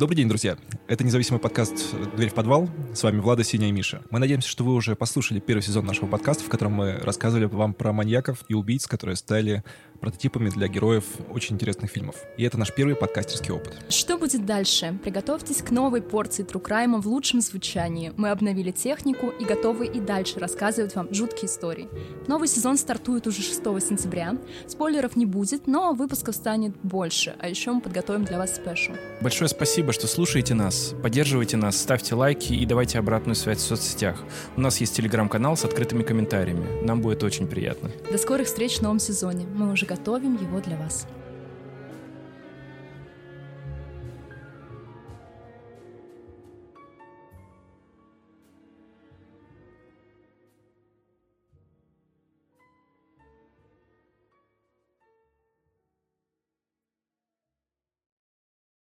Добрый день, друзья. Это независимый подкаст «Дверь в подвал». С вами Влада, Синя и Миша. Мы надеемся, что вы уже послушали первый сезон нашего подкаста, в котором мы рассказывали вам про маньяков и убийц, которые стали прототипами для героев очень интересных фильмов. И это наш первый подкастерский опыт. Что будет дальше? Приготовьтесь к новой порции True Crime в лучшем звучании. Мы обновили технику и готовы и дальше рассказывать вам жуткие истории. Новый сезон стартует уже 6 сентября. Спойлеров не будет, но выпусков станет больше, а еще мы подготовим для вас спешл. Большое спасибо, что слушаете нас, поддерживайте нас, ставьте лайки и давайте обратную связь в соцсетях. У нас есть телеграм-канал с открытыми комментариями. Нам будет очень приятно. До скорых встреч в новом сезоне. Мы уже готовим его для вас.